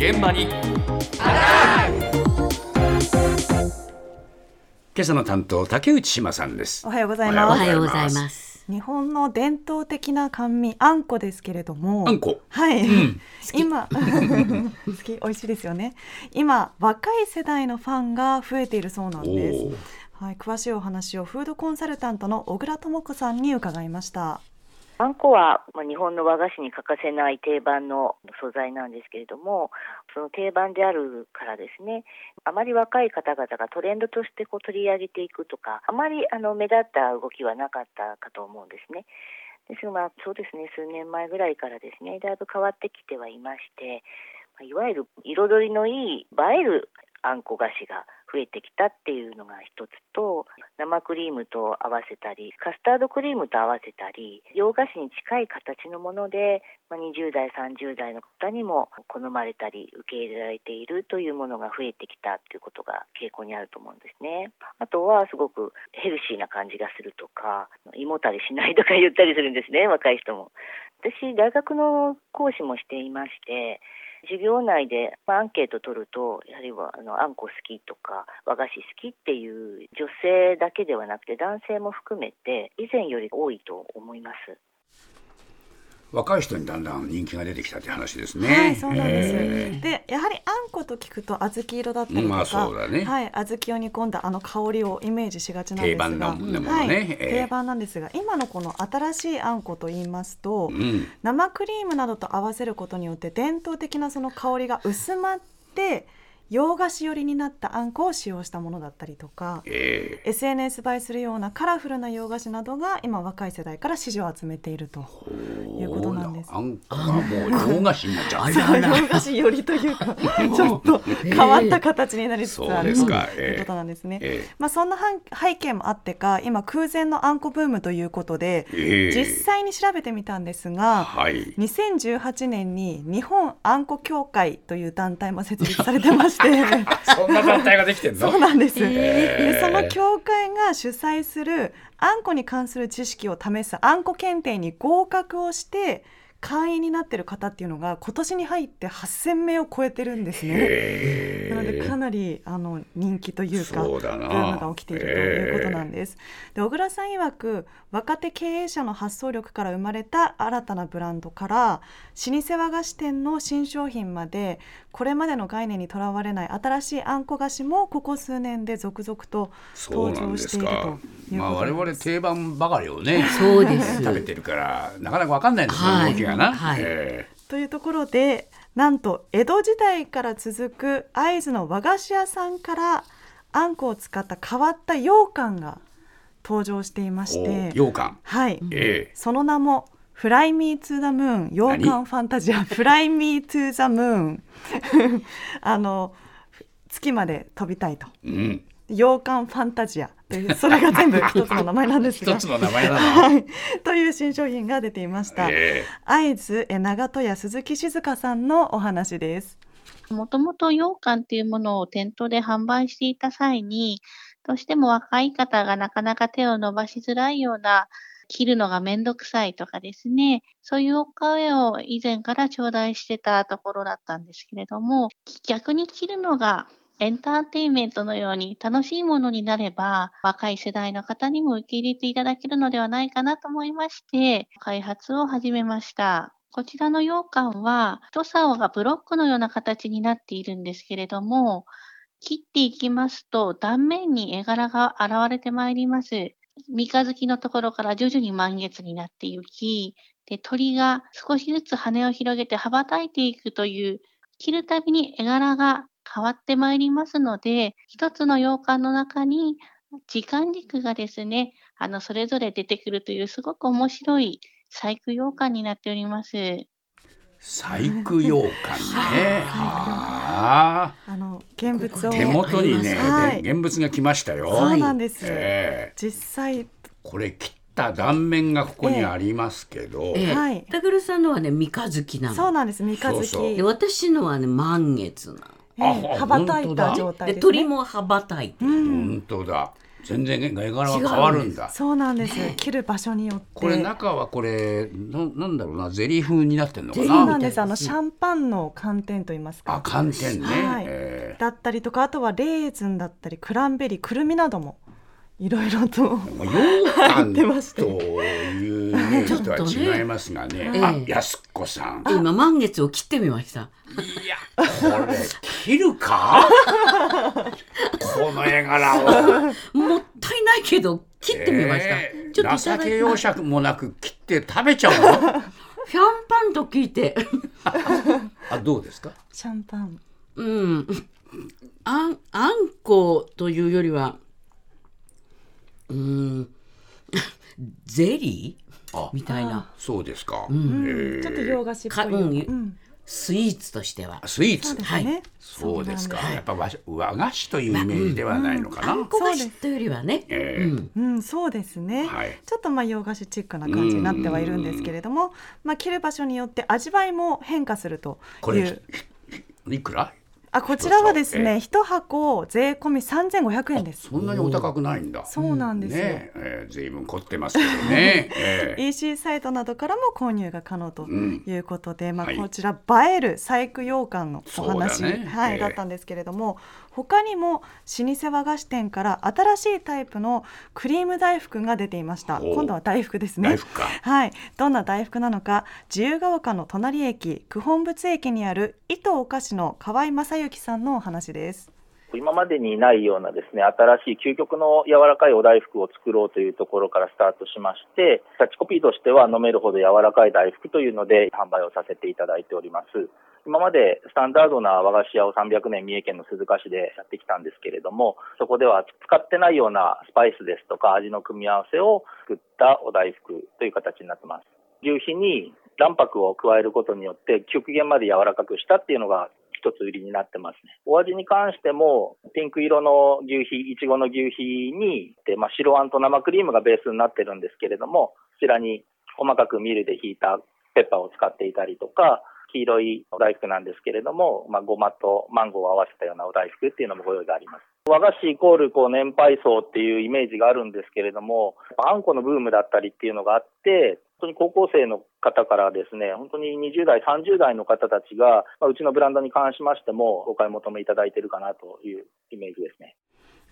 現場に。今朝の担当竹内島さんです。おはようございおます。はようございます。す日本の伝統的な甘味あんこですけれどもあんこ。はい、ん。今好き。美味しいですよね。今若い世代のファンが増えているそうなんおです。ー。はい、詳しいお話をフードコンサルタントの小倉智子さんに伺いましたあんこは、日本の和菓子に欠かせない定番の素材なんですけれども、その定番であるからですね、あまり若い方々がトレンドとしてこう取り上げていくとか、あまりあの目立った動きはなかったかと思うんですね。ですが、まあ、そうですね、数年前ぐらいからですね、だいぶ変わってきてはいまして、いわゆる彩りのいい映えるあんこ菓子が増えてきたっていうのが一つと生クリームと合わせたりカスタードクリームと合わせたり洋菓子に近い形のもので、ま、20代30代の方にも好まれたり受け入れられているというものが増えてきたということが傾向にあると思うんですね。あとはすごくヘルシーな感じがするとか胃もたれしないとか言ったりするんですね若い人も。私大学の講師もしていまして授業内でアンケート取ると、やはりはあのあんこ好きとか和菓子好きっていう女性だけではなくて男性も含めて以前より多いと思います。若い人にだんだん人気が出てきたって話ですね。はい、そうなんです。えで、やはりあんこと聞くと小豆色だったりとか、まあそうだね。はい、小豆を煮込んだあの香りをイメージしがちなんですが、定番のものねはい、ええ。定番なんですが、今のこの新しいあんこと言いますと、うん。生クリームなどと合わせることによって伝統的なその香りが薄まって洋菓子寄りになったあんこを使用したものだったりとか。え SNS 映えするようなカラフルな洋菓子などが今若い世代から支持を集めているとえいうことなんです。あんこがもう洋菓子になっちゃう。洋菓子寄りというかちょっと変わった形になりつつあるとですか。いうことなんですね。ええ。まあそんな背景もあってか今空前のあんこブームということで、ええ。実際に調べてみたんですが、はい。2018年に日本あんこ協会という団体も設立されてまして。そんな団体ができてんの？そうなんです、へーでその協会が主催するあんこに関する知識を試すあんこ検定に合格をして会員になってる方っていうのが今年に入って8000名を超えてるんですね。なのでかなりあの人気というかブームが起きているということなんです。で小倉さん曰く若手経営者の発想力から生まれた新たなブランドから老舗和菓子店の新商品までこれまでの概念にとらわれない新しいあんこ菓子もここ数年で続々と登場しているとまあ我々。定番ばかりをねそうです。食べてるからなかなかわかんないんですよ、はい。動きがな、はい。えというところでなんと江戸時代から続く会津の和菓子屋さんからあんこを使った変わった羊羹が登場していまえしてお羊羹。はい、ええ。その名もフライミーツーザムーン羊羹ファンタジアフライミーツーザムーンあの月まで飛びたいとうん羊羹ファンタジア。というそれが全部 一つの名前なんですが。一つの名前なの、はい、という新商品が出ていました。え会津え長門屋鈴木静香さんのお話です。もともと羊羹っていうものを店頭で販売していた際に、どうしても若い方がなかなか手を伸ばしづらいような、切るのがめんどくさいとかですね、そういうお声を以前から頂戴してたところだったんですけれども、逆に切るのがエンターテインメントのように楽しいものになれば、若い世代の方にも受け入れていただけるのではないかなと思いまして、開発を始めました。こちらの羊羹は、太さがブロックのような形になっているんですけれども、切っていきますと断面に絵柄が現れてまいります。三日月のところから徐々に満月になっていき、で鳥が少しずつ羽を広げて羽ばたいていくという、切るたびに絵柄が変わってまいりますので、一つの羊羹の中に時間軸がですね、あの、それぞれ出てくるというすごく面白い細工羊羹になっております。細工羊羹ね。はあ。あの現物を手元にね、はい。で現物が来ましたよ。そうなんです。ええ。実際。これ切った断面がここにありますけど、ええ。はい。高倉さんのはね三日月なの。そうなんです。三日月。そうそう。で私のはね満月なの。羽ばたいた状態です、ね、で鳥も羽ばたいてん。本当だ。全然絵柄は変わるんだ。そうなんです、切る場所によって。これ中はこれななんだろうなゼリー風になってんのかな？そうなんです。あのシャンパンの寒天と言いますか。あ寒天ね、はい。え。だったりとかあとはレーズンだったりクランベリーくるみなどもいろいろとーもう羊羹てましてというイメージとは違いますがね。ねあ安子さん。今満月を切ってみました。いやこれ切るか？この絵柄を。もったいないけど切ってみました。えーちょっと情け容。赦もなく切って食べちゃうの？シャンパンと聞いて、あどうですか？シャンパン。うん、あんあんこというよりは、うん、ゼリー？あ。みたいな。そうですか、ちょっと洋菓子っぽい、かうスイーツとしては。スイーツ。そうですね、そうですか、やっぱ和和菓子というイメージではないのかな、あん。こ菓子というよりはね。えーうん。うん、そうですね、はい。ちょっとまあ洋菓子チックな感じになってはいるんですけれども、まあ、切る場所によって味わいも変化するとこれいういくら？あこちらはですえね一箱税込み3500円です。そんなにお高くないんだ。そうなんですよ、ねえー、随分凝ってますけどね、えー EC サイトなどからも購入が可能とうんいうことで、まあ、はい。こちら映える細工羊羹のお話、ね。はいええ。だったんですけれども他にも老舗和菓子店から新しいタイプのクリーム大福が出ていました。今度は大福ですね。大福か。はい、どんな大福なのか自由が丘の隣駅九本仏駅にある糸お菓子の河合正幸さんのお話です。今までにないようなですね、新しい究極の柔らかいお大福を作ろうというところからスタートしまして、キャッチコピーとしては飲めるほど柔らかい大福というので販売をさせていただいております。今までスタンダードな和菓子屋を300年三重県の鈴鹿市でやってきたんですけれども、そこでは使ってないようなスパイスですとか味の組み合わせを作ったお大福という形になってます。牛皮に卵白を加えることによって極限まで柔らかくしたっていうのが一つ売りになってますね。お味に関しても、ピンク色の牛皮、いちごの牛皮に、でまあ、白あんと生クリームがベースになってるんですけれども、こちらに細かくミルでひいたペッパーを使っていたりとか、黄色いお大福なんですけれども、まあ、ごまとマンゴーを合わせたようなお大福っていうのもご用意があります。和菓子イコールこう年配層っていうイメージがあるんですけれども、あんこのブームだったりっていうのがあって、本当に高校生の方からですね、本当に20代、30代の方たちが、まあ、うちのブランドに関しましても、お買い求めいただいているかなというイメージですね。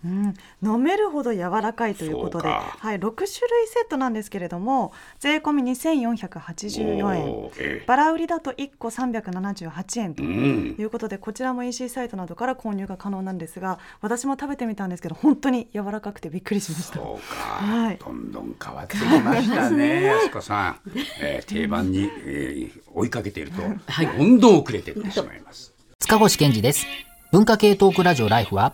うん、飲めるほど柔らかいということで、はい、6種類セットなんですけれども税込み2484円。おーえバラ売りだと1個378円ということでこちらも EC サイトなどから購入が可能なんですが私も食べてみたんですけど本当に柔らかくてびっくりしました。そうか、はい。どんどん変わってきましたね、安子さん、えー定番に、えー追いかけていると、どんどん遅れていってしまいます。塚越健治です。文化系トークラジオライフは、